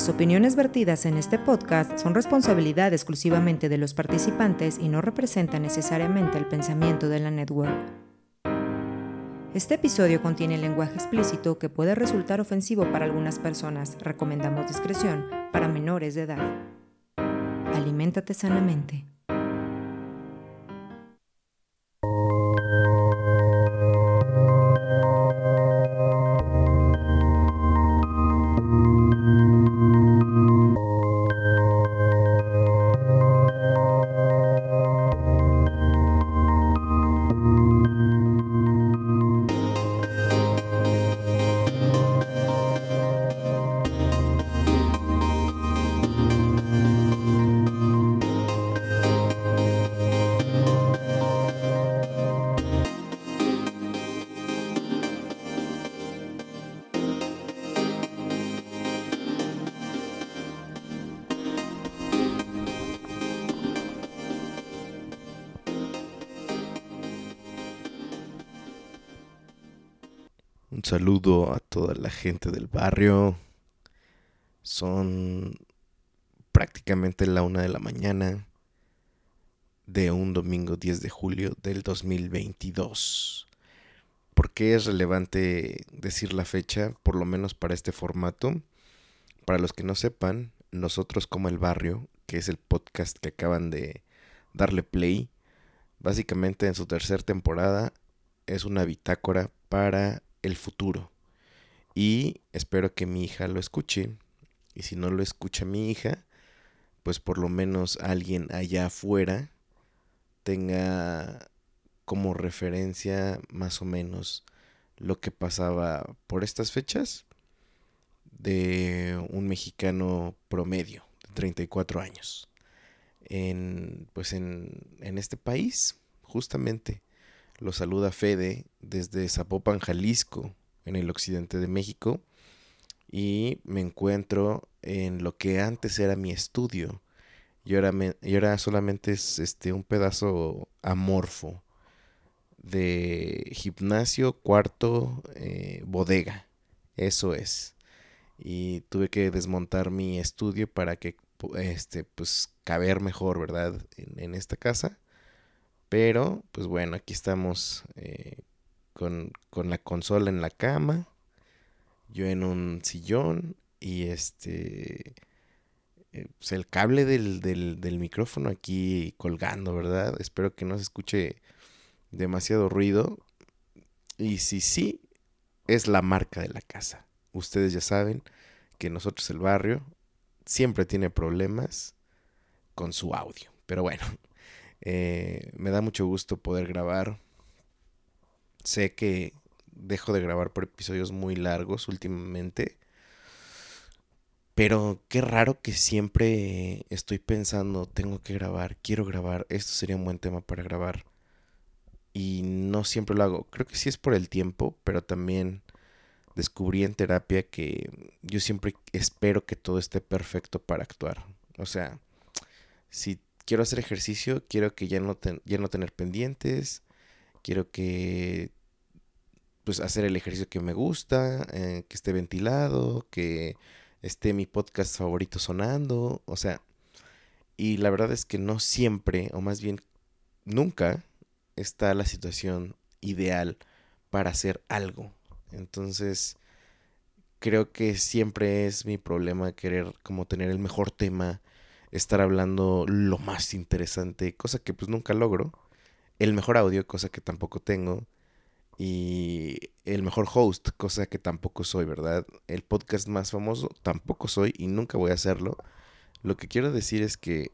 Las opiniones vertidas en este podcast son responsabilidad exclusivamente de los participantes y no representan necesariamente el pensamiento de la network. Este episodio contiene lenguaje explícito que puede resultar ofensivo para algunas personas. Recomendamos discreción para menores de edad. Aliméntate sanamente. Saludo a toda la gente del barrio. Son prácticamente la una de la mañana de un domingo 10 de julio del 2022. ¿Por qué es relevante decir la fecha, por lo menos para este formato? Para los que no sepan, nosotros como el barrio, que es el podcast que acaban de darle play, básicamente en su tercera temporada es una bitácora para el futuro. Y espero que mi hija lo escuche. Y si no lo escucha mi hija, pues por lo menos alguien allá afuera tenga como referencia más o menos lo que pasaba por estas fechas de un mexicano promedio de 34 años. En, pues en, en este país, justamente lo saluda Fede desde Zapopan, Jalisco, en el occidente de México. Y me encuentro en lo que antes era mi estudio. Y ahora, me, y ahora solamente es este, un pedazo amorfo de gimnasio, cuarto, eh, bodega. Eso es. Y tuve que desmontar mi estudio para que este, pues caber mejor, ¿verdad? En esta casa. Pero, pues bueno, aquí estamos eh, con, con, la consola en la cama, yo en un sillón y este, eh, pues el cable del, del, del, micrófono aquí colgando, ¿verdad? Espero que no se escuche demasiado ruido. Y si sí, es la marca de la casa. Ustedes ya saben que nosotros el barrio siempre tiene problemas con su audio. Pero bueno, eh, me da mucho gusto poder grabar. Sé que dejo de grabar por episodios muy largos últimamente. Pero qué raro que siempre estoy pensando, tengo que grabar, quiero grabar, esto sería un buen tema para grabar. Y no siempre lo hago. Creo que sí es por el tiempo, pero también descubrí en terapia que yo siempre espero que todo esté perfecto para actuar. O sea, si quiero hacer ejercicio, quiero que ya no, ya no tener pendientes, quiero que pues hacer el ejercicio que me gusta, eh, que esté ventilado, que esté mi podcast favorito sonando, o sea, y la verdad es que no siempre, o más bien nunca, está la situación ideal para hacer algo. Entonces, creo que siempre es mi problema querer como tener el mejor tema, estar hablando lo más interesante, cosa que pues nunca logro. El mejor audio, cosa que tampoco tengo. Y el mejor host, cosa que tampoco soy, ¿verdad? El podcast más famoso, tampoco soy y nunca voy a hacerlo. Lo que quiero decir es que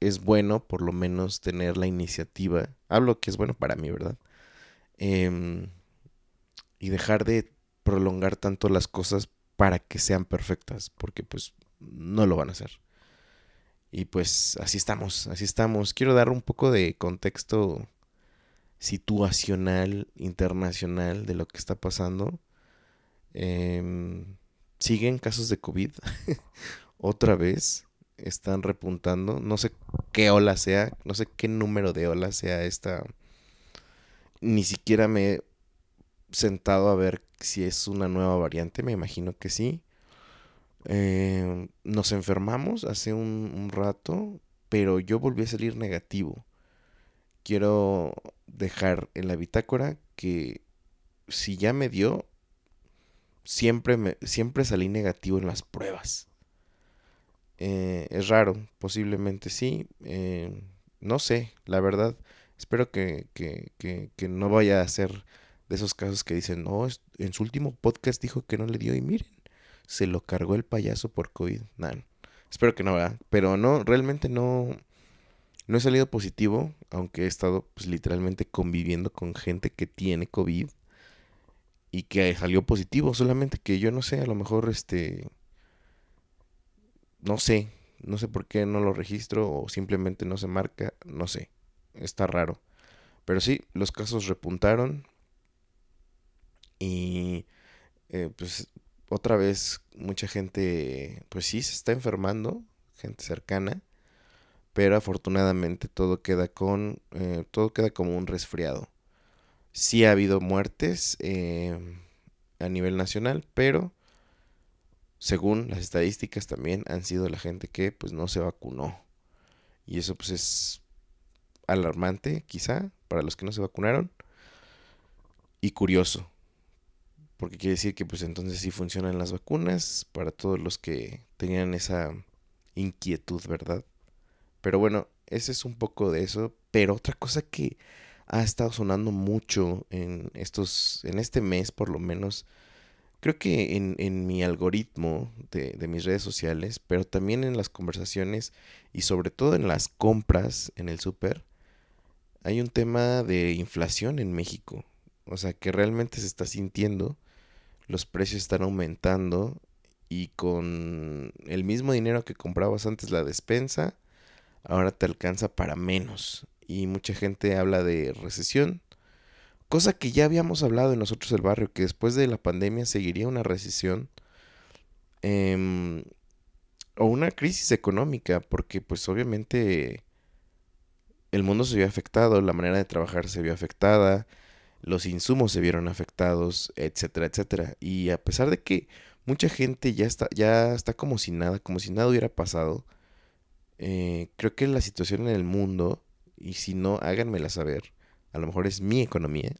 es bueno por lo menos tener la iniciativa. Hablo que es bueno para mí, ¿verdad? Eh, y dejar de prolongar tanto las cosas para que sean perfectas, porque pues no lo van a hacer. Y pues así estamos, así estamos. Quiero dar un poco de contexto situacional, internacional de lo que está pasando. Eh, siguen casos de COVID. Otra vez están repuntando. No sé qué ola sea, no sé qué número de ola sea esta. Ni siquiera me he sentado a ver si es una nueva variante, me imagino que sí. Eh, nos enfermamos hace un, rato, pero yo volví a salir negativo. Quiero dejar en la bitácora que si ya me dio, siempre, me, siempre salí negativo en las pruebas. Eh, es raro, posiblemente sí. Eh, no sé, la verdad. Espero que, que, que, que, no vaya a ser de esos casos que dicen, no, en su último podcast dijo que no le dio y miren, se lo cargó el payaso por COVID. Nah, espero que no, ¿verdad? Pero no, realmente no, no he salido positivo, aunque he estado pues literalmente conviviendo con gente que tiene COVID y que salió positivo, solamente que yo no sé, a lo mejor este no sé, no sé por qué no lo registro o simplemente no se marca, no sé, está raro. Pero sí, los casos repuntaron y eh, pues otra vez mucha gente, pues sí, se está enfermando, gente cercana, pero afortunadamente todo queda con, eh, todo queda como un resfriado. Sí ha habido muertes eh, a nivel nacional, pero según las estadísticas también han sido la gente que pues no se vacunó. Y eso pues es alarmante quizá para los que no se vacunaron y curioso. Porque quiere decir que pues entonces sí funcionan las vacunas para todos los que tenían esa inquietud, ¿verdad? Pero bueno, ese es un poco de eso. Pero otra cosa que ha estado sonando mucho en estos, en este mes por lo menos, creo que en, en mi algoritmo de, de, mis redes sociales, pero también en las conversaciones y sobre todo en las compras en el súper, hay un tema de inflación en México. O sea, que realmente se está sintiendo, los precios están aumentando y con el mismo dinero que comprabas antes la despensa, ahora te alcanza para menos. Y mucha gente habla de recesión Cosa que ya habíamos hablado en nosotros el barrio, que después de la pandemia seguiría una recesión eh, o una crisis económica, porque pues obviamente el mundo se vio afectado, la manera de trabajar se vio afectada, los insumos se vieron afectados, etcétera, etcétera. Y a pesar de que mucha gente ya está, ya está como si nada, como si nada hubiera pasado, eh, creo que la situación en el mundo, y si no, háganmela saber, a lo mejor es mi economía,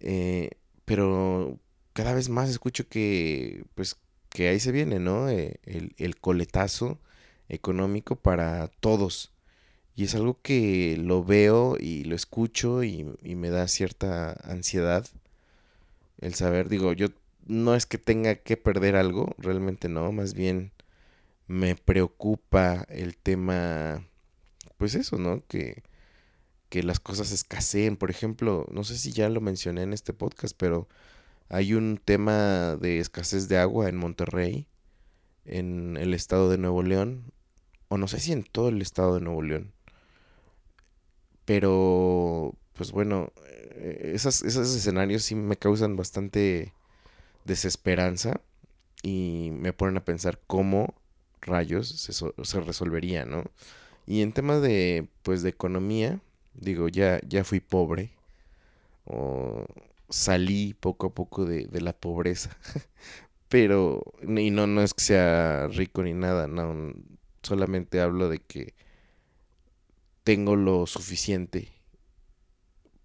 eh, pero cada vez más escucho que, pues, que ahí se viene, ¿no? Eh, el, el, coletazo económico para todos. Y es algo que lo veo y lo escucho y, me da cierta ansiedad el saber, digo, yo no es que tenga que perder algo, realmente no, más bien me preocupa el tema, pues eso, ¿no? Que, que las cosas escaseen. Por ejemplo, no sé si ya lo mencioné en este podcast, pero hay un tema de escasez de agua en Monterrey, en el estado de Nuevo León, o no sé si en todo el estado de Nuevo León. Pero, pues bueno, eh, esas, esos escenarios sí me causan bastante desesperanza y me ponen a pensar cómo rayos se, se resolvería, ¿no? Y en tema de, pues, de economía, Digo, ya, ya fui pobre. O salí poco a poco de, de la pobreza. Pero, y no, no es que sea rico ni nada, no. Solamente hablo de que tengo lo suficiente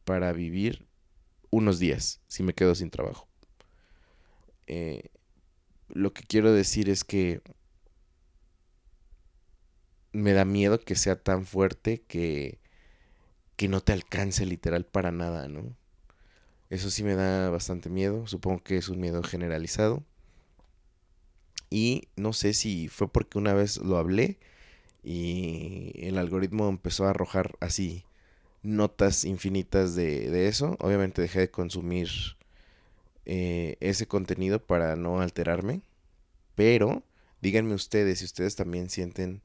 para vivir unos días si me quedo sin trabajo. Eh, lo que quiero decir es que me da miedo que sea tan fuerte que que no te alcance literal para nada, ¿no? Eso sí me da bastante miedo, supongo que es un miedo generalizado. Y no sé si fue porque una vez lo hablé y el algoritmo empezó a arrojar así notas infinitas de, de eso. Obviamente dejé de consumir eh, ese contenido para no alterarme. Pero díganme ustedes si ustedes también sienten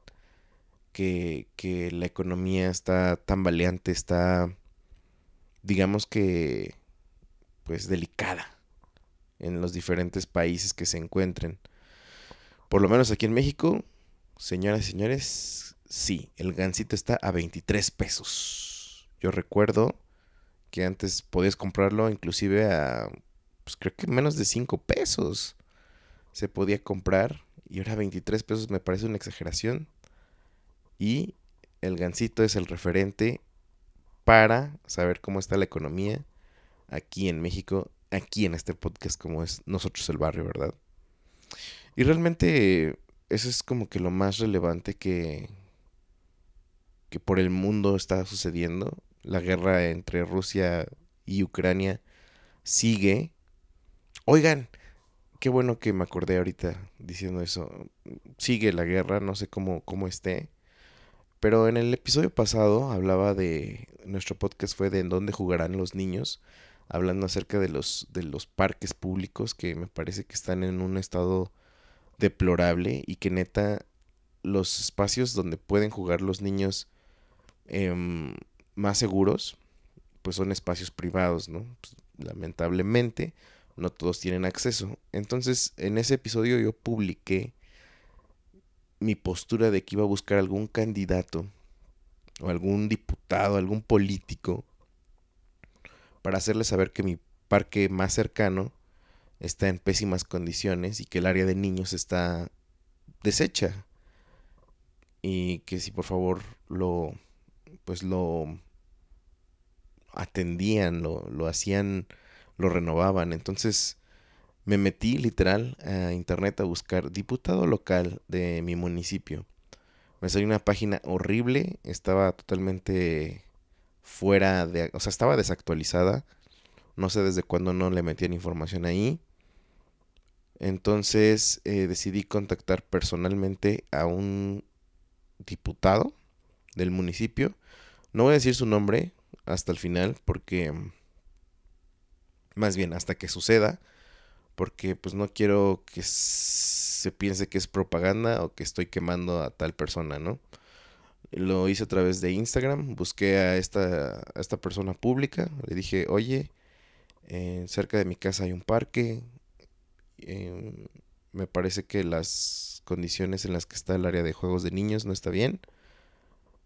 que, que la economía está tambaleante, está, digamos que, pues delicada en los diferentes países que se encuentren. Por lo menos aquí en México, señoras y señores, sí, el gansito está a 23 pesos. Yo recuerdo que antes podías comprarlo inclusive a, pues creo que menos de 5 pesos se podía comprar y ahora 23 pesos me parece una exageración. Y el gancito es el referente para saber cómo está la economía aquí en México, aquí en este podcast como es nosotros el barrio, ¿verdad? Y realmente eso es como que lo más relevante que, que por el mundo está sucediendo. La guerra entre Rusia y Ucrania sigue. Oigan, qué bueno que me acordé ahorita diciendo eso. Sigue la guerra, no sé cómo, cómo esté. Pero en el episodio pasado hablaba de. Nuestro podcast fue de en dónde jugarán los niños. Hablando acerca de los, de los parques públicos que me parece que están en un estado deplorable y que neta los espacios donde pueden jugar los niños em, más seguros pues son espacios privados, ¿no? Pues, lamentablemente no todos tienen acceso. Entonces, en ese episodio yo publiqué mi postura de que iba a buscar algún candidato o algún diputado, algún político para hacerle saber que mi parque más cercano está en pésimas condiciones y que el área de niños está deshecha y que si por favor lo pues lo atendían, lo, lo hacían, lo renovaban. Entonces me metí literal a internet a buscar diputado local de mi municipio. Me salió una página horrible, estaba totalmente fuera de, o sea, estaba desactualizada. No sé desde cuándo no le metían información ahí. Entonces eh, decidí contactar personalmente a un diputado del municipio. No voy a decir su nombre hasta el final porque más bien hasta que suceda porque pues no quiero que se piense que es propaganda o que estoy quemando a tal persona, ¿no? Lo hice a través de Instagram, busqué a esta, esta persona pública, le dije, oye, eh, cerca de mi casa hay un parque, Em, me parece que las condiciones en las que está el área de juegos de niños no está bien.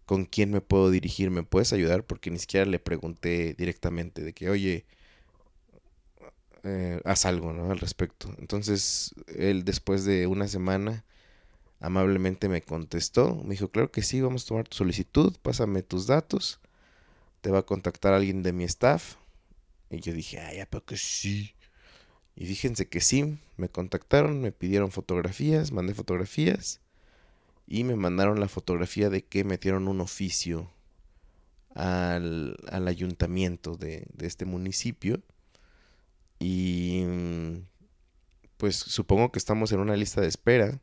¿Con quién me puedo dirigir? ¿Me puedes ayudar? Porque ni siquiera le pregunté directamente de que, oye, eh, haz algo, ¿no? Al respecto. Entonces, él después de una semana amablemente me contestó. Me dijo, claro que sí, vamos a tomar tu solicitud, pásame tus datos. Te va a contactar alguien de mi staff. Y yo dije, ay, pero que sí. Y fíjense que sí, me contactaron, me pidieron fotografías, mandé fotografías y me mandaron la fotografía de que metieron un oficio al, ayuntamiento de, de, este municipio. Y pues supongo que estamos en una lista de espera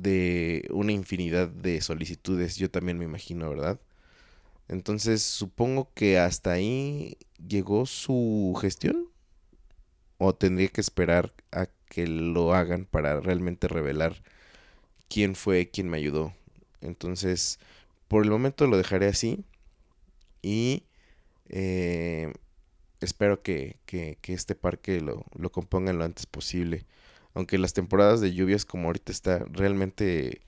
de una infinidad de solicitudes, yo también me imagino, ¿verdad? Entonces supongo que hasta ahí llegó su gestión o tendría que esperar a que lo hagan para realmente revelar quién fue quien me ayudó. Entonces, por el momento lo dejaré así y eh, espero que, que, este parque lo, lo compongan lo antes posible. Aunque las temporadas de lluvias como ahorita está realmente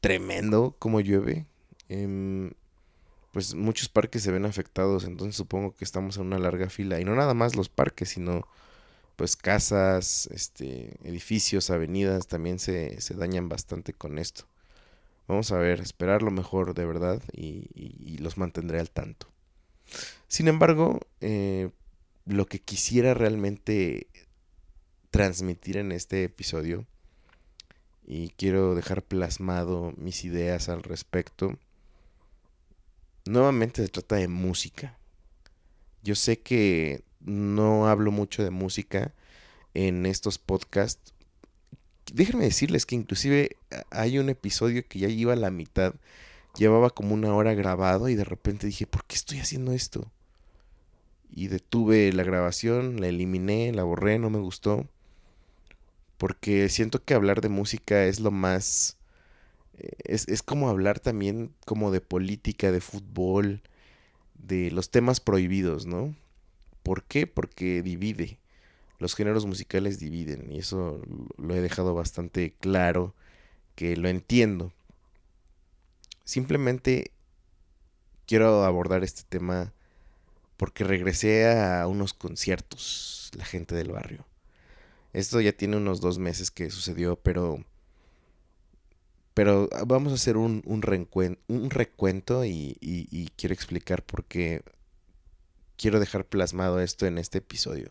tremendo como llueve, em, pues muchos parques se ven afectados, entonces supongo que estamos en una larga fila. Y no nada más los parques, sino pues casas, este, edificios, avenidas también se, se dañan bastante con esto. Vamos a ver, esperar lo mejor de verdad y, los mantendré al tanto. Sin embargo, eh, lo que quisiera realmente transmitir en este episodio y quiero dejar plasmado mis ideas al respecto. Nuevamente se trata de música. Yo sé que no hablo mucho de música en estos podcasts. Déjenme decirles que inclusive hay un episodio que ya iba a la mitad, llevaba como una hora grabado y de repente dije, ¿por qué estoy haciendo esto? Y detuve la grabación, la eliminé, la borré, no me gustó. Porque siento que hablar de música es lo más... Eh, es, es como hablar también como de política, de fútbol, de los temas prohibidos, ¿no? ¿Por qué? Porque divide. Los géneros musicales dividen y eso lo he dejado bastante claro que lo entiendo. Simplemente quiero abordar este tema porque regresé a unos conciertos, la gente del barrio. Esto ya tiene unos dos meses que sucedió, pero... Pero vamos a hacer un, un, un recuento y, y quiero explicar por qué quiero dejar plasmado esto en este episodio.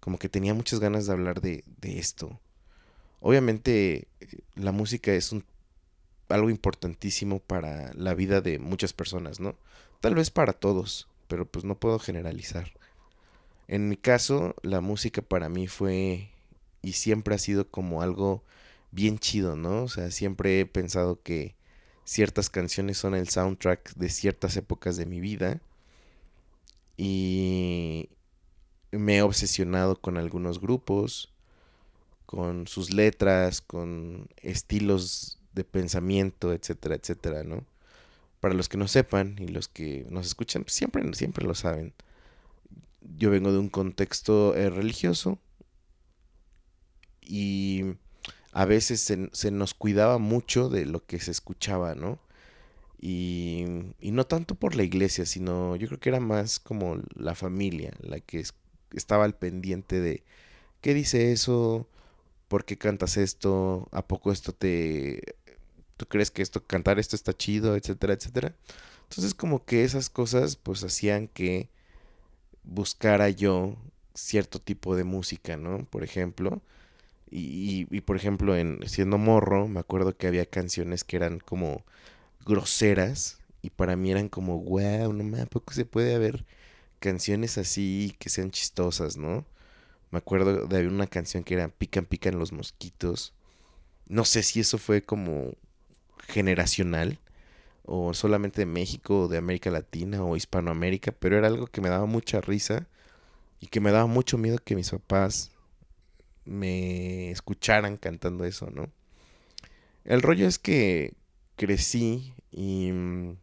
Como que tenía muchas ganas de hablar de, de esto. Obviamente la música es un, algo importantísimo para la vida de muchas personas, ¿no? Tal vez para todos, pero pues no puedo generalizar. En mi caso, la música para mí fue y siempre ha sido como algo bien chido, ¿no? O sea, siempre he pensado que ciertas canciones son el soundtrack de ciertas épocas de mi vida y me he obsesionado con algunos grupos, con sus letras, con estilos de pensamiento, etcétera, etcétera, ¿no? Para los que no sepan y los que nos escuchan, pues, siempre, siempre lo saben. Yo vengo de un contexto eh, religioso y a veces se, se, nos cuidaba mucho de lo que se escuchaba, ¿no? Y, y, no tanto por la iglesia, sino yo creo que era más como la familia, la que estaba al pendiente de qué dice eso, por qué cantas esto, a poco esto te... ¿Tú crees que esto, cantar esto está chido, etcétera, etcétera? Entonces como que esas cosas pues hacían que buscara yo cierto tipo de música, ¿no? Por ejemplo, y, y, por ejemplo, en siendo morro, me acuerdo que había canciones que eran como groseras y para mí eran como, wow, no me poco se puede haber canciones así que sean chistosas, ¿no? Me acuerdo de una canción que era Pican, pican los mosquitos. No sé si eso fue como generacional o solamente de México o de América Latina o Hispanoamérica, pero era algo que me daba mucha risa y que me daba mucho miedo que mis papás me escucharan cantando eso, ¿no? El rollo es que crecí y mm,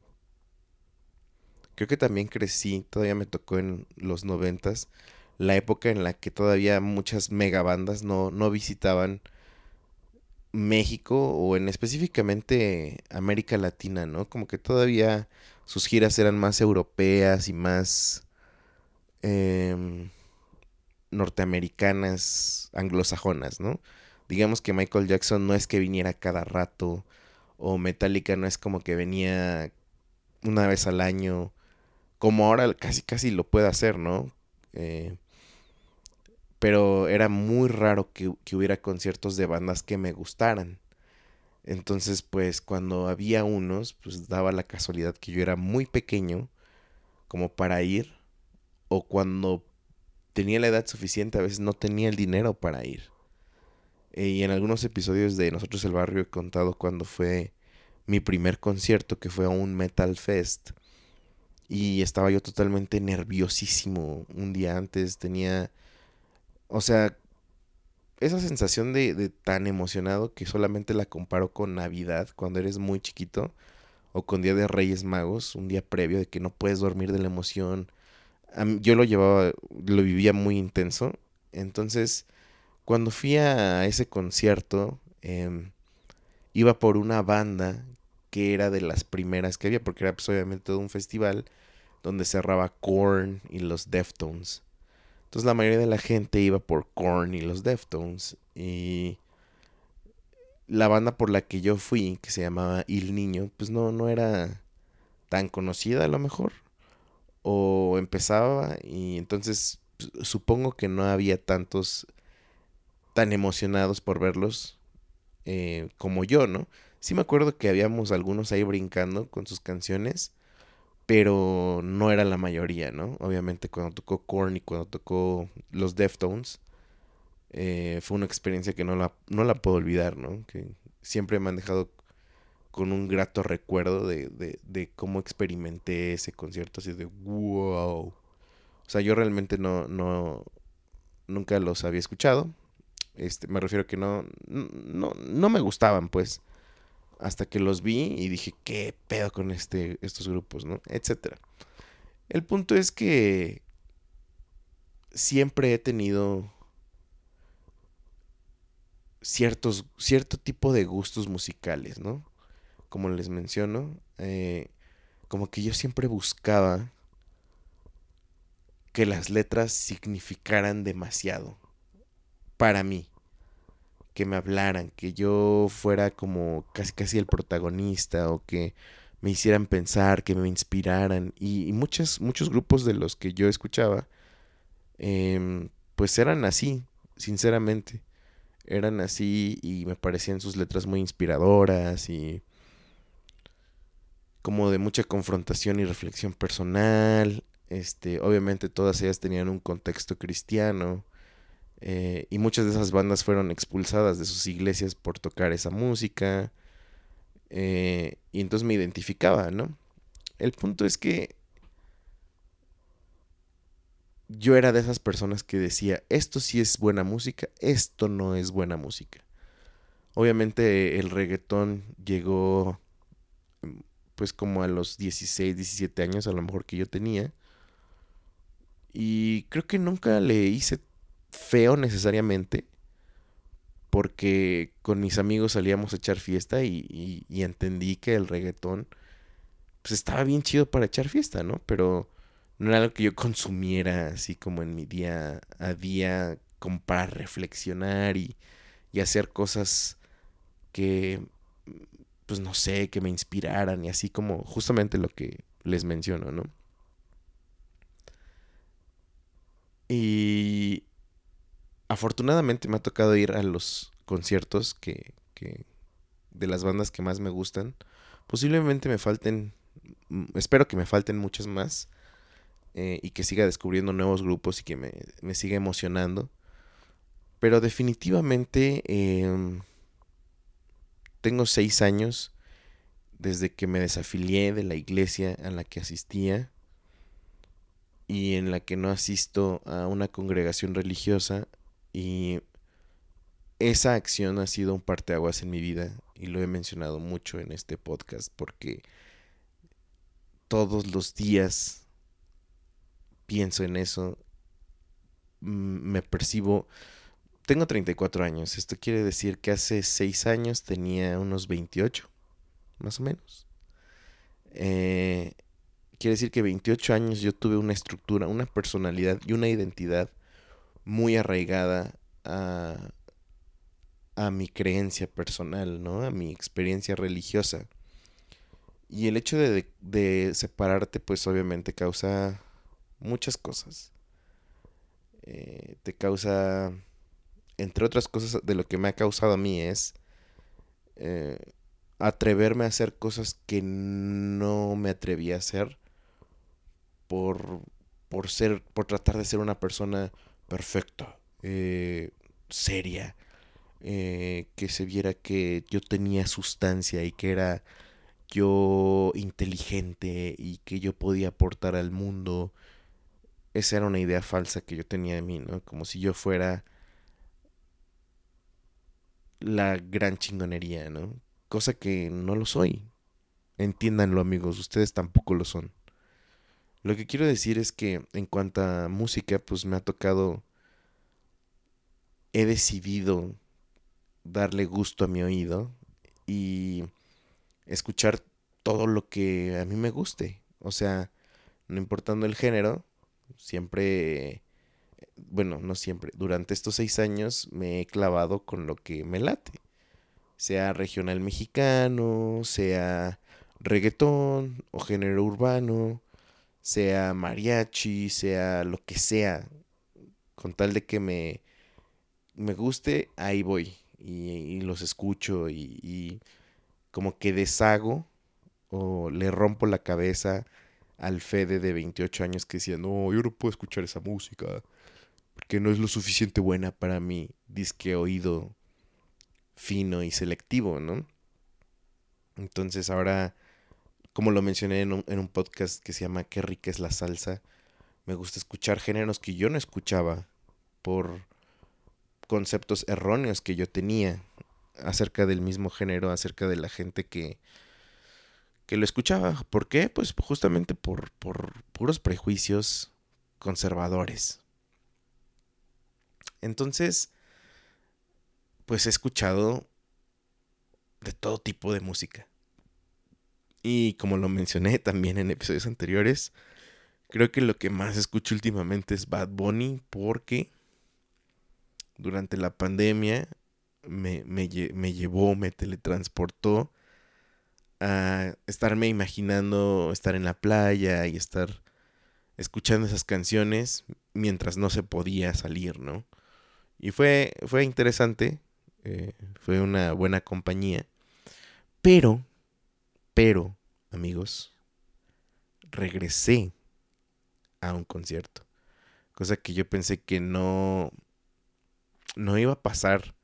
creo que también crecí, todavía me tocó en los noventas, la época en la que todavía muchas megabandas no, no visitaban México o en específicamente América Latina, ¿no? Como que todavía sus giras eran más europeas y más em, norteamericanas, anglosajonas, ¿no? Digamos que Michael Jackson no es que viniera cada rato o Metallica no es como que venía una vez al año, como ahora casi casi lo puede hacer, ¿no? Eh, pero era muy raro que, que, hubiera conciertos de bandas que me gustaran. Entonces, pues cuando había unos, pues daba la casualidad que yo era muy pequeño como para ir, o cuando tenía la edad suficiente, a veces no tenía el dinero para ir. Eh, y en algunos episodios de Nosotros el Barrio he contado cuando fue mi primer concierto, que fue a un Metal Fest. Y estaba yo totalmente nerviosísimo un día antes. Tenía, o sea, esa sensación de, de tan emocionado que solamente la comparo con Navidad, cuando eres muy chiquito, o con Día de Reyes Magos, un día previo de que no puedes dormir de la emoción. Yo lo llevaba, lo vivía muy intenso. Entonces, cuando fui a ese concierto, eh, iba por una banda que era de las primeras que había, porque era pues, obviamente todo un festival donde cerraba Korn y los Deftones. Entonces la mayoría de la gente iba por Korn y los Deftones. Y la banda por la que yo fui, que se llamaba Il Niño, pues no, no era tan conocida a lo mejor. O empezaba y entonces supongo que no había tantos tan emocionados por verlos eh, como yo, ¿no? Sí me acuerdo que habíamos algunos ahí brincando con sus canciones, pero no era la mayoría, ¿no? Obviamente cuando tocó Korn y cuando tocó los Deftones, eh, fue una experiencia que no la, no la puedo olvidar, ¿no? Que siempre me han dejado con un grato recuerdo de, de, de cómo experimenté ese concierto, así de wow. O sea, yo realmente no, no, nunca los había escuchado. Este, me refiero que no, no, no me gustaban, pues. Hasta que los vi y dije, ¿qué pedo con este, estos grupos, no? Etcétera. El punto es que siempre he tenido ciertos, cierto tipo de gustos musicales, ¿no? Como les menciono, eh, como que yo siempre buscaba que las letras significaran demasiado para mí. Que me hablaran, que yo fuera como casi casi el protagonista o que me hicieran pensar, que me inspiraran. Y, muchos, muchos grupos de los que yo escuchaba, em, pues eran así, sinceramente. Eran así y me parecían sus letras muy inspiradoras y como de mucha confrontación y reflexión personal. Este, obviamente todas ellas tenían un contexto cristiano. Eh, y muchas de esas bandas fueron expulsadas de sus iglesias por tocar esa música. Eh, y entonces me identificaba, ¿no? El punto es que yo era de esas personas que decía, esto sí es buena música, esto no es buena música. Obviamente el reggaetón llegó pues como a los 16, 17 años a lo mejor que yo tenía. Y creo que nunca le hice feo necesariamente porque con mis amigos salíamos a echar fiesta y, entendí que el reggaetón pues estaba bien chido para echar fiesta, ¿no? Pero no era algo que yo consumiera así como en mi día a día, como para reflexionar y, y hacer cosas que, pues no sé, que me inspiraran y así como justamente lo que les menciono, ¿no? Y afortunadamente me ha tocado ir a los conciertos que, que de las bandas que más me gustan. Posiblemente me falten, mm, espero que me falten muchas más eh, y que siga descubriendo nuevos grupos y que me, me siga emocionando. Pero definitivamente em, tengo seis años desde que me desafilié de la iglesia a la que asistía y en la que no asisto a una congregación religiosa y esa acción ha sido un parteaguas en mi vida y lo he mencionado mucho en este podcast porque todos los días pienso en eso, me percibo... Tengo 34 años, esto quiere decir que hace 6 años tenía unos 28, más o menos. Eh, quiere decir que 28 años yo tuve una estructura, una personalidad y una identidad muy arraigada a, a mi creencia personal, ¿no? A mi experiencia religiosa. Y el hecho de, de separarte, pues obviamente causa muchas cosas. Eh, te causa, entre otras cosas, de lo que me ha causado a mí es eh, atreverme a hacer cosas que no me atreví a hacer por, por ser, por tratar de ser una persona perfecta, eh, seria, eh, que se viera que yo tenía sustancia y que era yo inteligente y que yo podía aportar al mundo. Esa era una idea falsa que yo tenía de mí, ¿no? Como si yo fuera la gran chingonería, ¿no? Cosa que no lo soy. Entiéndanlo amigos, ustedes tampoco lo son. Lo que quiero decir es que en cuanto a música, pues me ha tocado, he decidido darle gusto a mi oído y escuchar todo lo que a mí me guste. O sea, no importando el género, siempre, bueno, no siempre, durante estos seis años me he clavado con lo que me late. Sea regional mexicano, sea reggaetón o género urbano, sea mariachi, sea lo que sea. Con tal de que me, me guste, ahí voy y, los escucho y, como que deshago o le rompo la cabeza al Fede de 28 años que decía, no, yo no puedo escuchar esa música porque no es lo suficiente buena para mi disque oído fino y selectivo, ¿no? Entonces ahora, como lo mencioné en un, en un podcast que se llama Qué rica es la salsa, me gusta escuchar géneros que yo no escuchaba por conceptos erróneos que yo tenía acerca del mismo género, acerca de la gente que, que lo escuchaba. ¿Por qué? Pues justamente por, por puros prejuicios conservadores. Entonces, pues he escuchado de todo tipo de música. Y como lo mencioné también en episodios anteriores, creo que lo que más escucho últimamente es Bad Bunny porque durante la pandemia me, me, llevó, me teletransportó a estarme imaginando estar en la playa y estar escuchando esas canciones mientras no se podía salir, ¿no? Y fue, fue interesante, eh, fue una buena compañía, pero, pero, amigos, regresé a un concierto, cosa que yo pensé que no, no iba a pasar.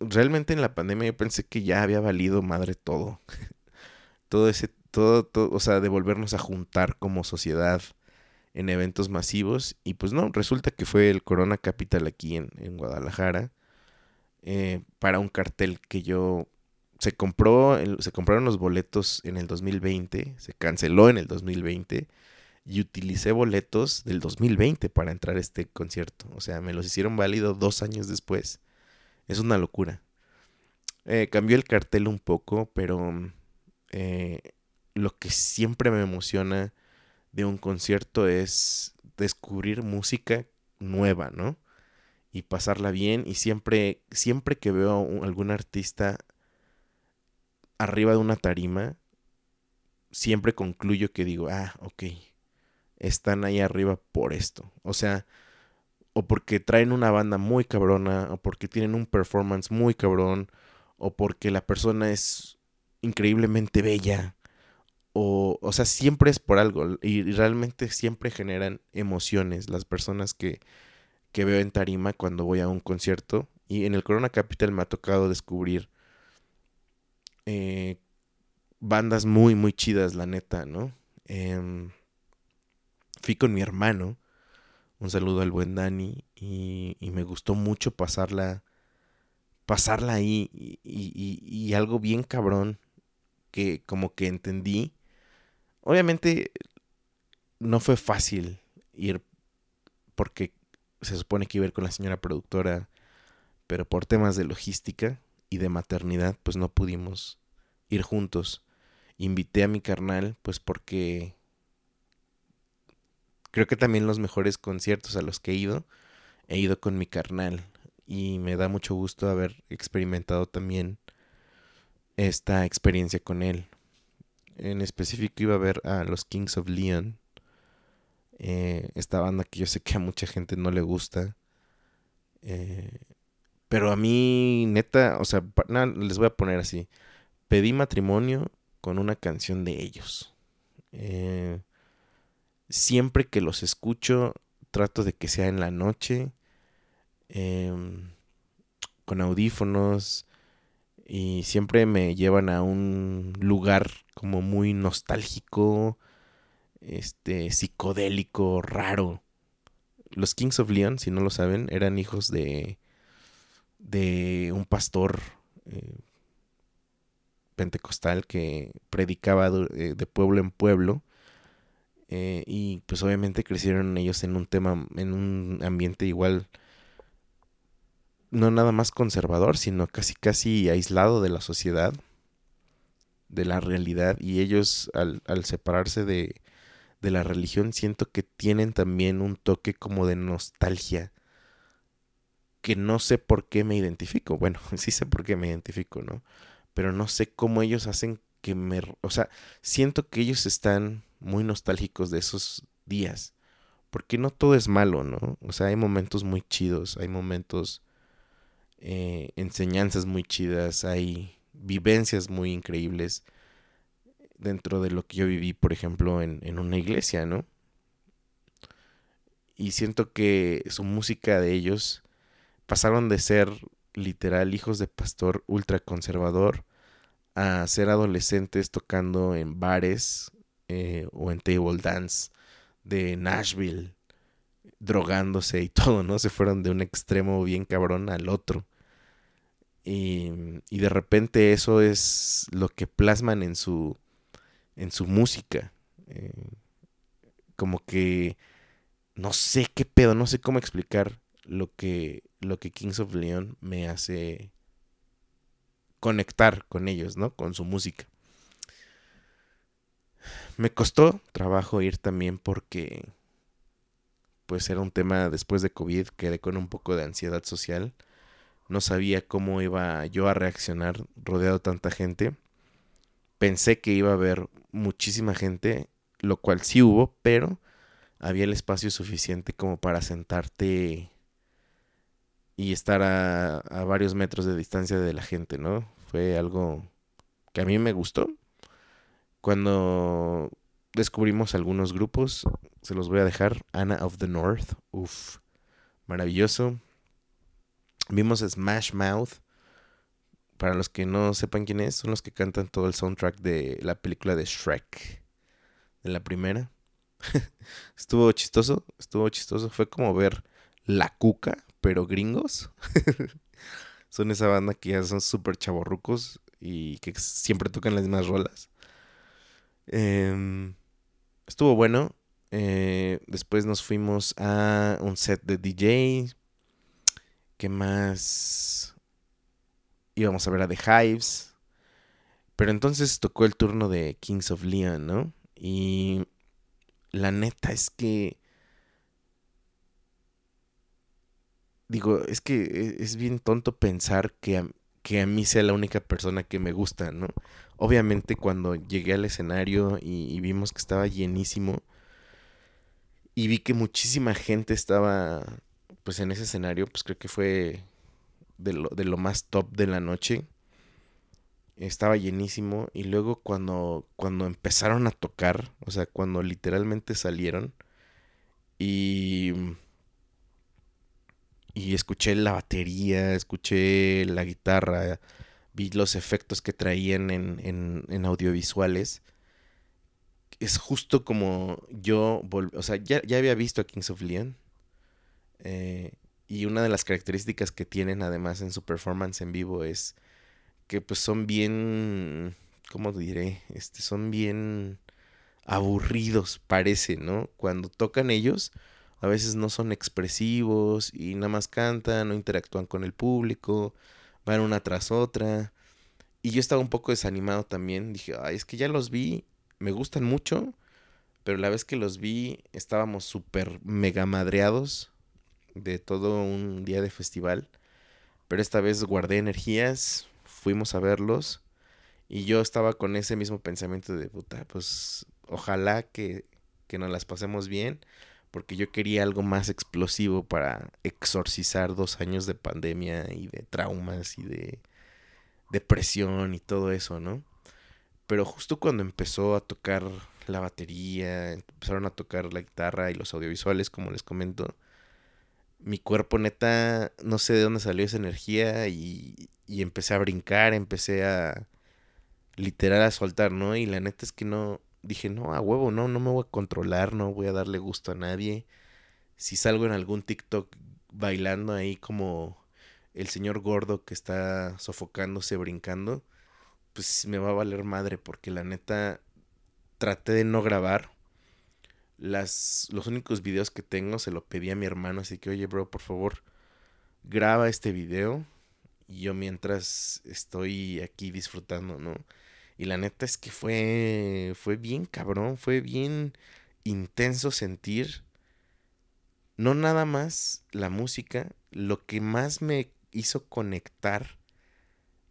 Realmente en la pandemia yo pensé que ya había valido madre todo. todo ese, todo, todo, o sea, de volvernos a juntar como sociedad en eventos masivos. Y pues no, resulta que fue el Corona Capital aquí en, Guadalajara. Eh, para un cartel que yo se compró, se compraron los boletos en el 2020, se canceló en el 2020 y utilicé boletos del 2020 para entrar a este concierto. O sea, me los hicieron válido dos años después. Es una locura. Eh, cambió el cartel un poco, pero eh, lo que siempre me emociona de un concierto es descubrir música nueva, ¿no? Y pasarla bien. Y siempre, siempre que veo a algún artista arriba de una tarima, siempre concluyo que digo, ah, ok, están ahí arriba por esto. O sea, o porque traen una banda muy cabrona, o porque tienen un performance muy cabrón, o porque la persona es increíblemente bella, o, o sea, siempre es por algo, y realmente siempre generan emociones las personas que, que veo en tarima cuando voy a un concierto. Y en el Corona Capital me ha tocado descubrir eh, bandas muy, muy chidas, la neta, ¿no? Eh, fui con mi hermano. Un saludo al buen Dani. Y, me gustó mucho pasarla. Pasarla ahí. Y, algo bien cabrón. Que como que entendí. Obviamente. No fue fácil ir. Porque se supone que iba a ir con la señora productora. Pero por temas de logística y de maternidad. Pues no pudimos ir juntos. Invité a mi carnal. Pues porque creo que también los mejores conciertos a los que he ido, he ido con mi carnal. Y me da mucho gusto haber experimentado también esta experiencia con él. En específico iba a ver a los Kings of Leon. Eh, esta banda que yo sé que a mucha gente no le gusta. Eh, pero a mí, neta, o sea, les voy a poner así. Pedí matrimonio con una canción de ellos. Eh, siempre que los escucho, trato de que sea en la noche, em, con audífonos, y siempre me llevan a un lugar como muy nostálgico, este, psicodélico, raro. Los Kings of Leon, si no lo saben, eran hijos de, de un pastor eh, pentecostal que predicaba de, de pueblo en pueblo eh, y pues obviamente crecieron ellos en un tema, en un ambiente igual, no nada más conservador, sino casi casi aislado de la sociedad, de la realidad. Y ellos al, al separarse de, de la religión siento que tienen también un toque como de nostalgia que no sé por qué me identifico. Bueno, sí sé por qué me identifico, ¿no? Pero no sé cómo ellos hacen que me... O sea, siento que ellos están muy nostálgicos de esos días. Porque no todo es malo, ¿no? O sea, hay momentos muy chidos, hay momentos, eh, enseñanzas muy chidas, hay vivencias muy increíbles dentro de lo que yo viví, por ejemplo, en, en una iglesia, ¿no? Y siento que su música de ellos pasaron de ser literal hijos de pastor ultraconservador a ser adolescentes tocando en bares eh, o en table dance de Nashville, drogándose y todo, ¿no? Se fueron de un extremo bien cabrón al otro. Y, y de repente eso es lo que plasman en su, en su música. Eh, como que no sé qué pedo, no sé cómo explicar lo que, lo que Kings of Leon me hace conectar con ellos, ¿no? Con su música. Me costó trabajo ir también porque pues era un tema después de COVID, quedé con un poco de ansiedad social. No sabía cómo iba yo a reaccionar rodeado de tanta gente. Pensé que iba a haber muchísima gente, lo cual sí hubo, pero había el espacio suficiente como para sentarte y estar a, varios metros de distancia de la gente, ¿no? Fue algo que a mí me gustó. Cuando descubrimos algunos grupos, se los voy a dejar. Anna of the North, uff, maravilloso. Vimos Smash Mouth. Para los que no sepan quién es, son los que cantan todo el soundtrack de la película de Shrek. De la primera. estuvo chistoso, estuvo chistoso. Fue como ver La Cuca, pero gringos. son esa banda que ya son súper chavorrucos y que siempre tocan las mismas rolas. Em, estuvo bueno. Eh, después nos fuimos a un set de DJ. ¿Qué más? Íbamos a ver a The Hives. Pero entonces tocó el turno de Kings of Leon, ¿no? Y la neta es que... Digo, es que e, es bien tonto pensar que que a mí sea la única persona que me gusta, ¿no? Obviamente cuando llegué al escenario y, vimos que estaba llenísimo y vi que muchísima gente estaba pues en ese escenario, pues creo que fue de lo, de lo más top de la noche. Estaba llenísimo y luego cuando, cuando empezaron a tocar, o sea, cuando literalmente salieron y y escuché la batería, escuché la guitarra, vi los efectos que traían en, en, audiovisuales. Es justo como yo, o sea, ya, había visto a Kings of Leon. Eh, y una de las características que tienen además en su performance en vivo es que pues son bien, ¿cómo diré? Este, son bien aburridos, parece, ¿no? Cuando tocan ellos, a veces no son expresivos y nada más cantan, no interactúan con el público, van una tras otra. Y yo estaba un poco desanimado también, dije, ay, es que ya los vi, me gustan mucho, pero la vez que los vi estábamos súper mega madreados de todo un día de festival. Pero esta vez guardé energías, fuimos a verlos y yo estaba con ese mismo pensamiento de puta, pues ojalá que, que nos las pasemos bien porque yo quería algo más explosivo para exorcizar dos años de pandemia y de traumas y de depresión y todo eso, ¿no? Pero justo cuando empezó a tocar la batería, empezaron a tocar la guitarra y los audiovisuales, como les comento, mi cuerpo neta, no sé de dónde salió esa energía y, y empecé a brincar, empecé a literal a soltar, ¿no? Y la neta es que no, dije, no, a huevo, no, no me voy a controlar, no voy a darle gusto a nadie. Si salgo en algún TikTok bailando ahí como el señor gordo que está sofocándose, brincando, pues me va a valer madre, porque la neta traté de no grabar. Las, los únicos videos que tengo se lo pedí a mi hermano, así que oye, bro, por favor, graba este video. Y yo mientras estoy aquí disfrutando, ¿no? Y la neta es que fue, fue bien cabrón, fue bien intenso sentir no nada más la música, lo que más me hizo conectar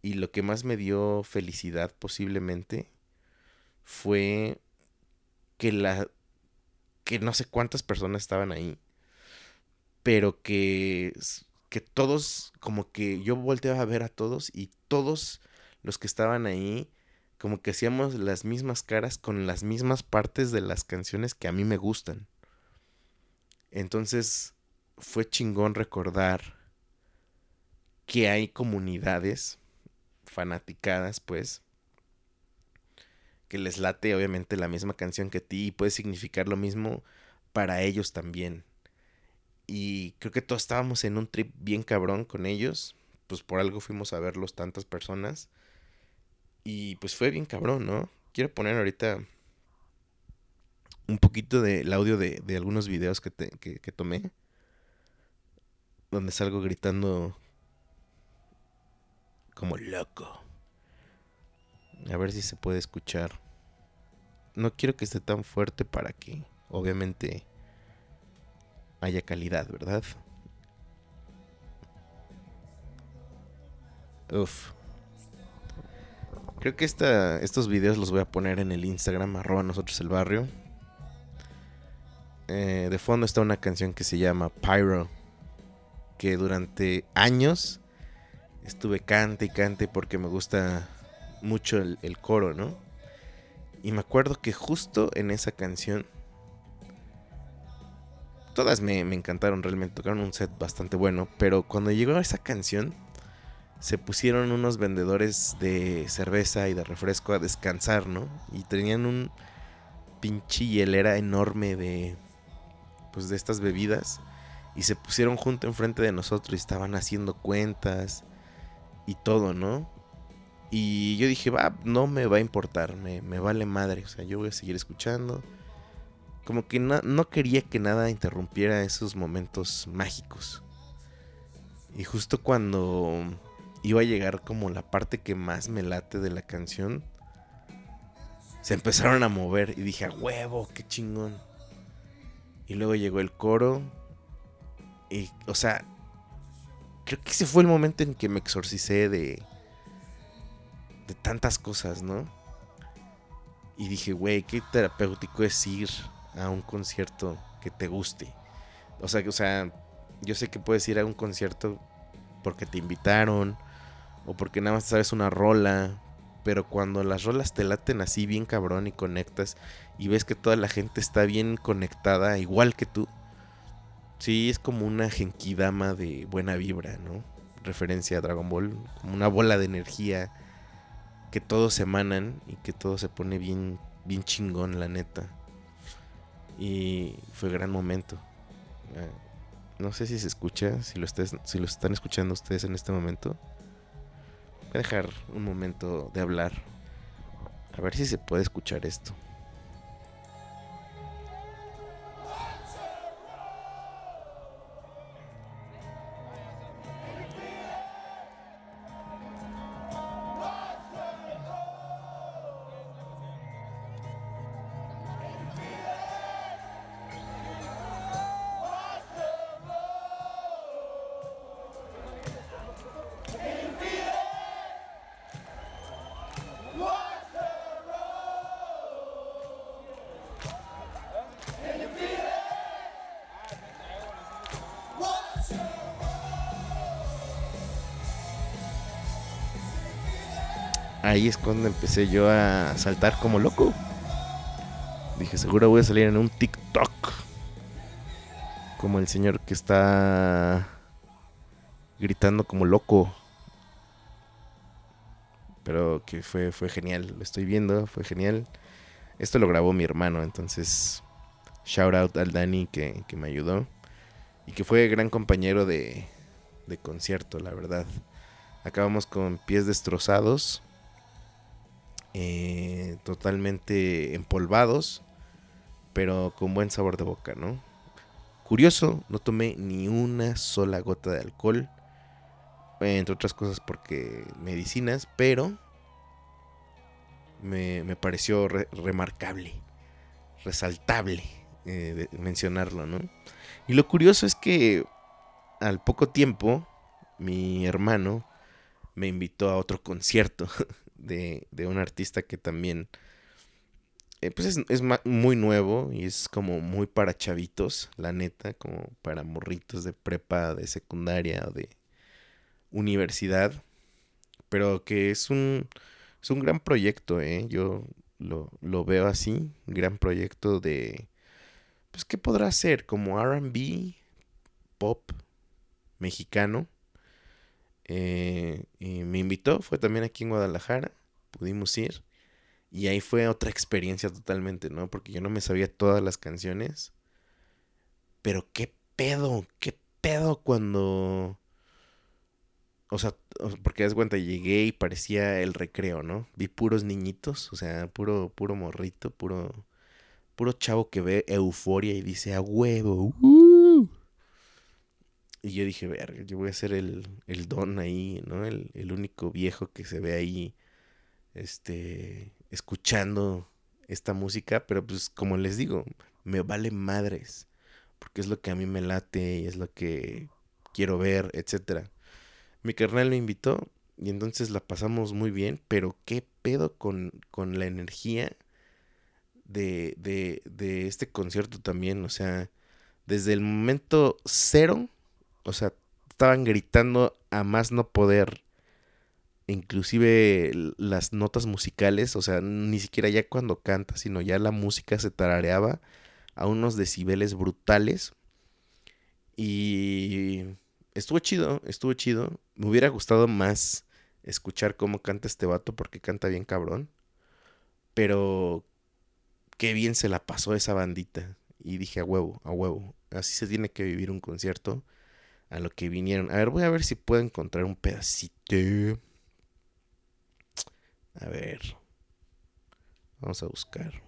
y lo que más me dio felicidad posiblemente fue que la que no sé cuántas personas estaban ahí, pero que que todos como que yo volteaba a ver a todos y todos los que estaban ahí como que hacíamos las mismas caras con las mismas partes de las canciones que a mí me gustan. Entonces fue chingón recordar que hay comunidades fanaticadas, pues, que les late obviamente la misma canción que a ti y puede significar lo mismo para ellos también. Y creo que todos estábamos en un trip bien cabrón con ellos, pues por algo fuimos a verlos tantas personas. Y pues fue bien cabrón, ¿no? Quiero poner ahorita un poquito del audio de, algunos videos que, que, tomé. Donde salgo gritando como loco. A ver si se puede escuchar. No quiero que esté tan fuerte para que, obviamente, haya calidad, ¿verdad? Uf. Creo que esta, estos videos los voy a poner en el Instagram, arroba nosotros el barrio. Eh, de fondo está una canción que se llama Pyro, que durante años estuve cante y cante porque me gusta mucho el, coro, ¿no? Y me acuerdo que justo en esa canción todas me, encantaron realmente, tocaron un set bastante bueno, pero cuando llegó esa canción se pusieron unos vendedores de cerveza y de refresco a descansar, ¿no? Y tenían un pinche hielera enorme de pues de estas bebidas y se pusieron junto enfrente de nosotros y estaban haciendo cuentas y todo, ¿no? Y yo dije, va, no me va a importar, me, vale madre, o sea, yo voy a seguir escuchando como que no, quería que nada interrumpiera esos momentos mágicos. Y justo cuando iba a llegar como la parte que más me late de la canción, se empezaron a mover y dije, a huevo, qué chingón. Y luego llegó el coro. Y, o sea, creo que ese fue el momento en que me exorcicé de, de tantas cosas, ¿no? Y dije, güey, qué terapéutico es ir a un concierto que te guste. O sea, o sea, yo sé que puedes ir a un concierto porque te invitaron o porque nada más sabes una rola, pero cuando las rolas te laten así bien cabrón y conectas y ves que toda la gente está bien conectada igual que tú, sí es como una genkidama de buena vibra, ¿no? Referencia a Dragon Ball, como una bola de energía que todos emanan y que todo se pone bien bien chingón, la neta. Y fue gran momento. Eh, no sé si se escucha, si lo, si lo están escuchando ustedes en este momento. Voy a dejar un momento de hablar. A ver si se puede escuchar esto. Ahí es cuando empecé yo a saltar como loco. Dije, seguro voy a salir en un TikTok. Como el señor que está gritando como loco. Pero que fue, fue genial. Lo estoy viendo, fue genial. Esto lo grabó mi hermano, entonces shout out al Dani que, que me ayudó. Y que fue gran compañero de, de concierto, la verdad. Acabamos con pies destrozados eh, totalmente empolvados, pero con buen sabor de boca, ¿no? Curioso, no tomé ni una sola gota de alcohol, entre otras cosas porque medicinas, pero me, pareció remarcable, resaltable eh, mencionarlo, ¿no? Y lo curioso es que al poco tiempo mi hermano me invitó a otro concierto de, un artista que también eh, pues es, muy nuevo y es como muy para chavitos, la neta, como para morritos de prepa, de secundaria de universidad, pero que es un, es un gran proyecto, ¿eh? yo lo, lo veo así, gran proyecto de, pues, ¿qué podrá ser? Como RB, pop mexicano eh, me invitó, fue también aquí en Guadalajara, pudimos ir. Y ahí fue otra experiencia totalmente, ¿no? Porque yo no me sabía todas las canciones. Pero qué pedo, qué pedo cuando... O sea, porque das cuenta, llegué y parecía el recreo, ¿no? Vi puros niñitos, o sea, puro, puro morrito, puro, puro chavo que ve euforia y dice a huevo. Uh". Y yo dije, verga, yo voy a ser el, el don ahí, ¿no? El, el, único viejo que se ve ahí, este, escuchando esta música, pero pues como les digo, me vale madres, porque es lo que a mí me late y es lo que quiero ver, etcétera. Mi carnal me invitó y entonces la pasamos muy bien, pero qué pedo con, con la energía de, de, de este concierto también, o sea, desde el momento cero, o sea, estaban gritando a más no poder, inclusive las notas musicales, o sea, ni siquiera ya cuando canta, sino ya la música se tarareaba a unos decibeles brutales. Y estuvo chido, estuvo chido. Me hubiera gustado más escuchar cómo canta este vato porque canta bien cabrón. Pero qué bien se la pasó esa bandita. Y dije a huevo, a huevo. Así se tiene que vivir un concierto. A lo que vinieron. A ver, voy a ver si puedo encontrar un pedacito. A ver. Vamos a buscar.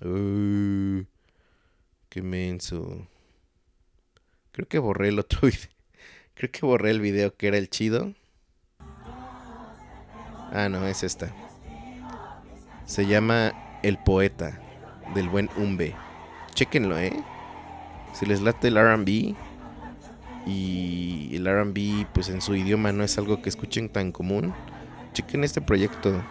Uh, qué menso. Creo que borré el otro video. Creo que borré el video que era el chido. Ah, no, es esta. Se llama El Poeta del buen Umbe. Chequenlo, ¿eh? Si les late el RB y el RB, pues en su idioma no es algo que escuchen tan común, chequen este proyecto.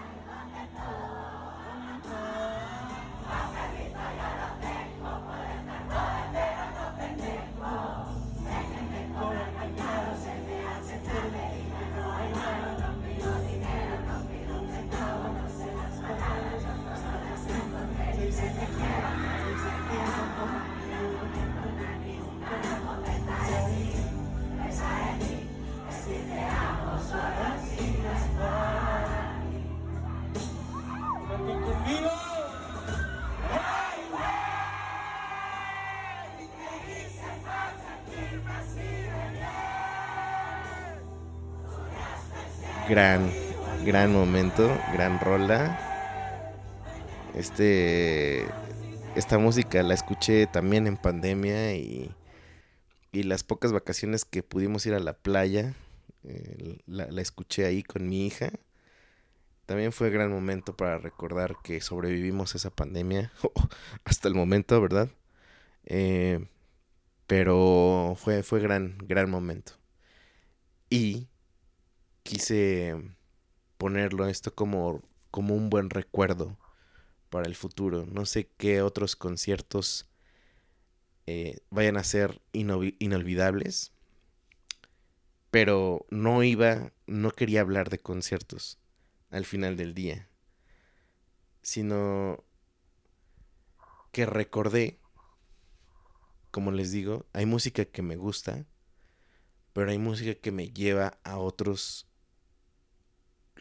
Gran, gran momento, gran rola. Este, esta música la escuché también en pandemia y, y las pocas vacaciones que pudimos ir a la playa, eh, la, escuché ahí con mi hija. También fue gran momento para recordar que sobrevivimos esa pandemia hasta el momento, ¿verdad? Eh, pero fue, fue gran, gran momento. Y quise ponerlo esto como, como un buen recuerdo para el futuro. No sé qué otros conciertos eh, vayan a ser inolvidables, pero no iba, no quería hablar de conciertos al final del día, sino que recordé, como les digo, hay música que me gusta, pero hay música que me lleva a otros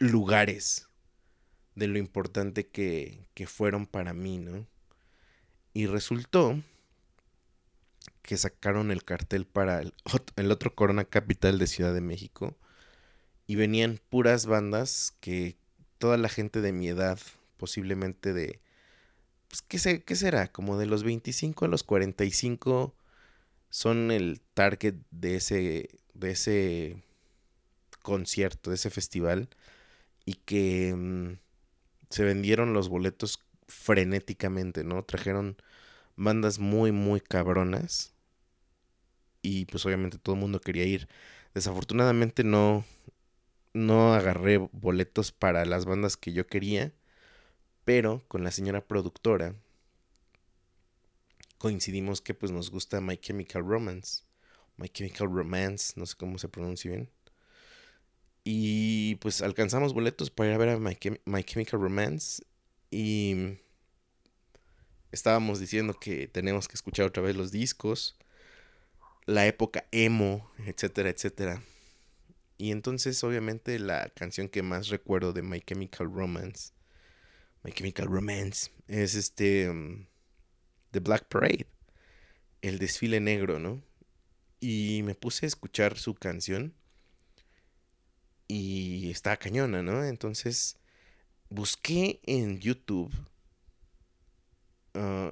lugares de lo importante que, que fueron para mí, ¿no? Y resultó que sacaron el cartel para el, otro Corona Capital de Ciudad de México y venían puras bandas que toda la gente de mi edad, posiblemente de, pues, ¿qué, sé, ¿qué será? Como de los 25 a los 45 son el target de ese, de ese concierto, de ese festival y que mm, se vendieron los boletos frenéticamente, ¿no? Trajeron bandas muy, muy cabronas y pues obviamente todo el mundo quería ir. Desafortunadamente no, no agarré boletos para las bandas que yo quería, pero con la señora productora coincidimos que pues nos gusta My Chemical Romance. My Chemical Romance, no sé cómo se pronuncia bien. Y pues alcanzamos boletos para ir a ver a My, Chemical Romance. Y estábamos diciendo que tenemos que escuchar otra vez los discos. La época emo, etcétera, etcétera. Y entonces, obviamente, la canción que más recuerdo de My Chemical Romance. My Chemical Romance. Es este. Um, The Black Parade. El desfile negro, ¿no? Y me puse a escuchar su canción y está cañona, ¿no? Entonces busqué en YouTube uh,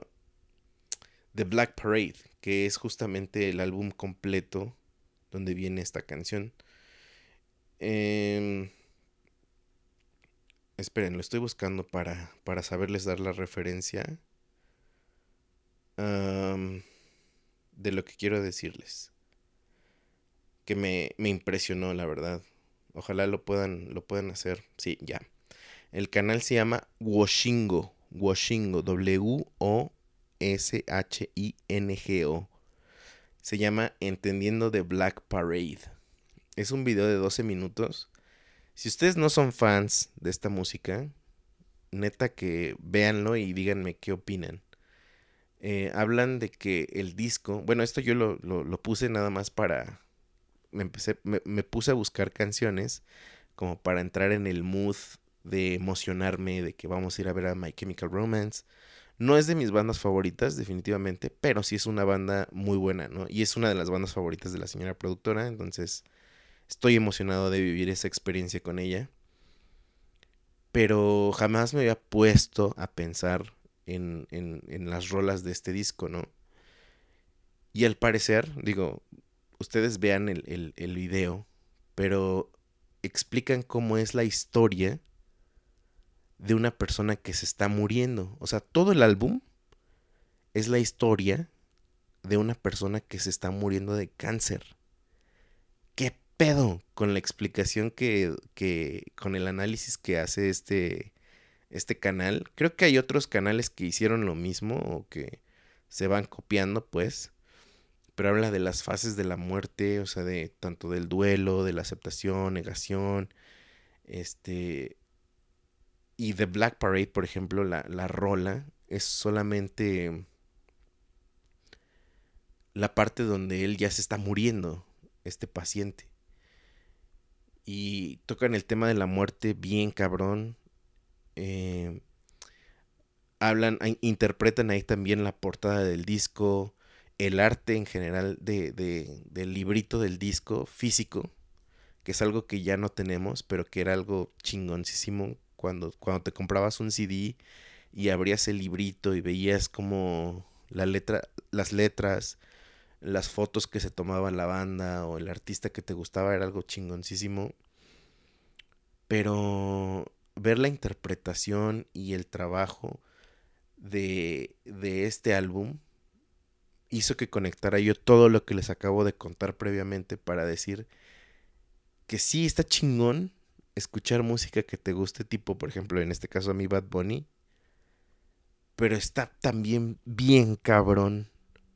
The Black Parade, que es justamente el álbum completo donde viene esta canción. Em, esperen, lo estoy buscando para, para saberles dar la referencia de lo que quiero decirles. Que me, me impresionó, la verdad. Ojalá lo puedan, lo puedan hacer. Sí, ya. El canal se llama Washingo. Washingo. W-O-S-H-I-N-G-O. Se llama Entendiendo de Black Parade. Es un video de 12 minutos. Si ustedes no son fans de esta música, neta que véanlo y díganme qué opinan. Eh, hablan de que el disco, bueno, esto yo lo, lo, puse nada más para, me empecé, me, me, puse a buscar canciones como para entrar en el mood de emocionarme, de que vamos a ir a ver a My Chemical Romance. No es de mis bandas favoritas, definitivamente, pero sí es una banda muy buena, ¿no? Y es una de las bandas favoritas de la señora productora, entonces estoy emocionado de vivir esa experiencia con ella. Pero jamás me había puesto a pensar en, en, las rolas de este disco, ¿no? Y al parecer, digo, ustedes vean el, el, el video, pero explican cómo es la historia de una persona que se está muriendo. O sea, todo el álbum es la historia de una persona que se está muriendo de cáncer. ¿Qué pedo con la explicación que, que con el análisis que hace este, este canal? Creo que hay otros canales que hicieron lo mismo o que se van copiando, pues. Pero habla de las fases de la muerte, o sea, de tanto del duelo, de la aceptación, negación, este, y The Black Parade, por ejemplo, la, la rola es solamente la parte donde él ya se está muriendo, este paciente. Y tocan el tema de la muerte bien cabrón. Eh, hablan, interpretan ahí también la portada del disco, el arte en general de, de, del librito del disco físico, que es algo que ya no tenemos, pero que era algo chingoncísimo cuando, cuando te comprabas un CD y abrías el librito y veías como las letras, las fotos que se tomaba la banda o el artista que te gustaba era algo chingoncísimo. Pero ver la interpretación y el trabajo de, de este álbum hizo que conectara yo todo lo que les acabo de contar previamente para decir que sí está chingón escuchar música que te guste, tipo, por ejemplo, en este caso a mi Bad Bunny. Pero está también bien cabrón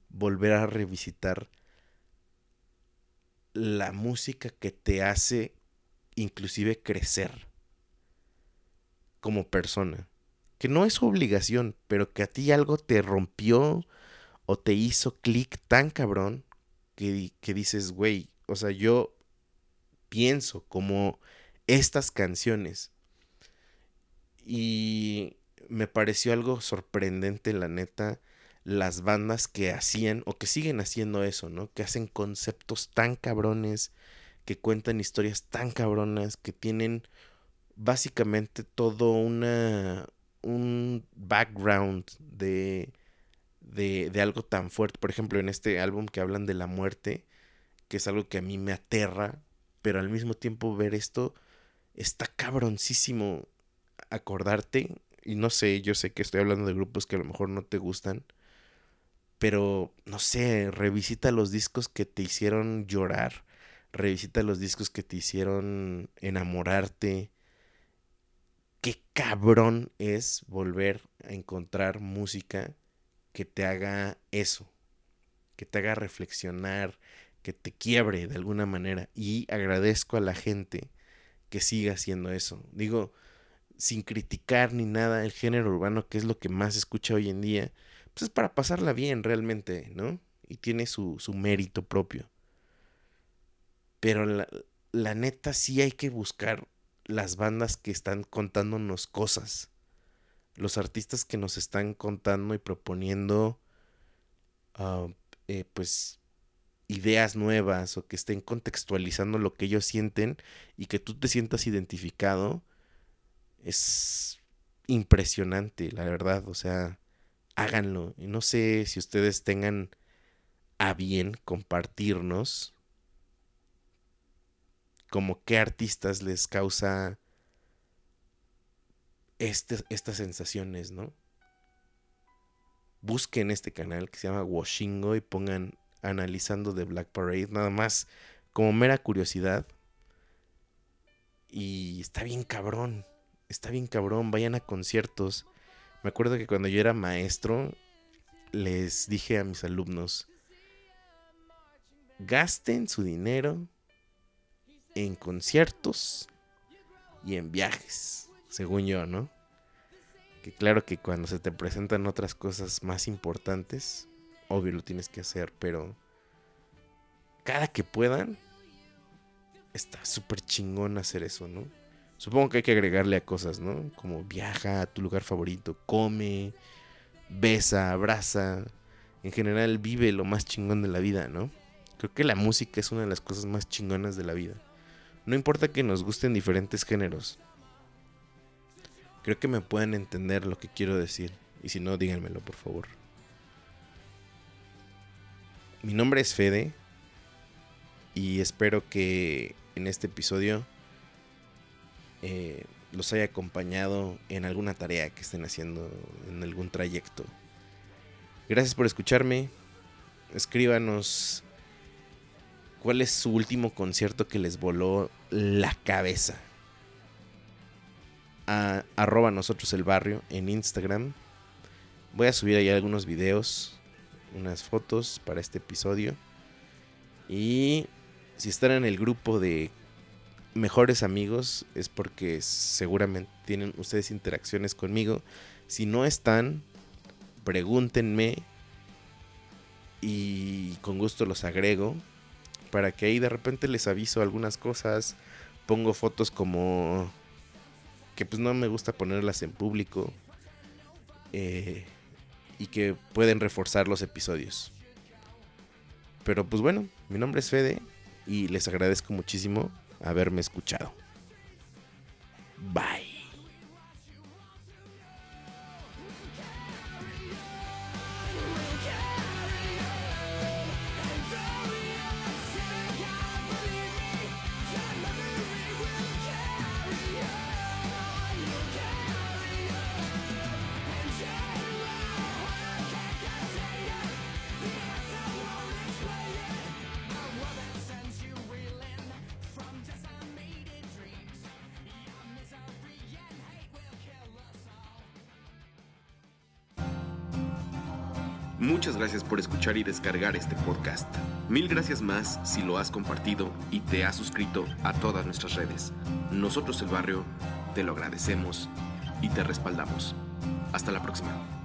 volver a revisitar la música que te hace inclusive crecer como persona. Que no es obligación, pero que a ti algo te rompió o te hizo clic tan cabrón que, que dices, güey, o sea, yo pienso como estas canciones. Y me pareció algo sorprendente, la neta, las bandas que hacían o que siguen haciendo eso, ¿no? Que hacen conceptos tan cabrones, que cuentan historias tan cabronas, que tienen básicamente todo una un background de, de, de algo tan fuerte. Por ejemplo, en este álbum que hablan de la muerte, que es algo que a mí me aterra, pero al mismo tiempo ver esto está cabroncísimo acordarte. Y no sé, yo sé que estoy hablando de grupos que a lo mejor no te gustan. Pero, no sé, revisita los discos que te hicieron llorar. Revisita los discos que te hicieron enamorarte. Qué cabrón es volver a encontrar música que te haga eso. Que te haga reflexionar. Que te quiebre de alguna manera. Y agradezco a la gente que siga haciendo eso. Digo, sin criticar ni nada el género urbano, que es lo que más se escucha hoy en día, pues es para pasarla bien realmente, ¿no? Y tiene su, su mérito propio. Pero la, la neta sí hay que buscar las bandas que están contándonos cosas. Los artistas que nos están contando y proponiendo, ah, eh, pues, ideas nuevas o que estén contextualizando lo que ellos sienten y que tú te sientas identificado, es impresionante, la verdad. O sea, háganlo. Y no sé si ustedes tengan a bien compartirnos como qué artistas les causa este, estas sensaciones, ¿no? Busquen este canal que se llama Washingo y pongan analizando de Black Parade, nada más como mera curiosidad. Y está bien cabrón, está bien cabrón, vayan a conciertos. Me acuerdo que cuando yo era maestro, les dije a mis alumnos, gasten su dinero en conciertos y en viajes, según yo, ¿no? Que claro que cuando se te presentan otras cosas más importantes, obvio lo tienes que hacer, pero cada que puedan, está súper chingón hacer eso, ¿no? Supongo que hay que agregarle a cosas, ¿no? Como viaja a tu lugar favorito, come, besa, abraza. En general vive lo más chingón de la vida, ¿no? Creo que la música es una de las cosas más chingonas de la vida. No importa que nos gusten diferentes géneros. Creo que me pueden entender lo que quiero decir. Y si no, díganmelo, por favor. Mi nombre es Fede. Y espero que en este episodio eh, los haya acompañado en alguna tarea que estén haciendo, en algún trayecto. Gracias por escucharme. Escríbanos cuál es su último concierto que les voló la cabeza. A, arroba nosotros el barrio en Instagram. Voy a subir ahí algunos videos, unas fotos para este episodio. Y si están en el grupo de mejores amigos es porque seguramente tienen ustedes interacciones conmigo. Si no están, pregúntenme y con gusto los agrego para que ahí de repente les aviso algunas cosas. Pongo fotos como que pues no me gusta ponerlas en público eh, y que pueden reforzar los episodios. Pero pues bueno, mi nombre es Fede y les agradezco muchísimo haberme escuchado. Bye. Gracias por escuchar y descargar este podcast. Mil gracias más si lo has compartido y te has suscrito a todas nuestras redes. Nosotros el barrio te lo agradecemos y te respaldamos. Hasta la próxima.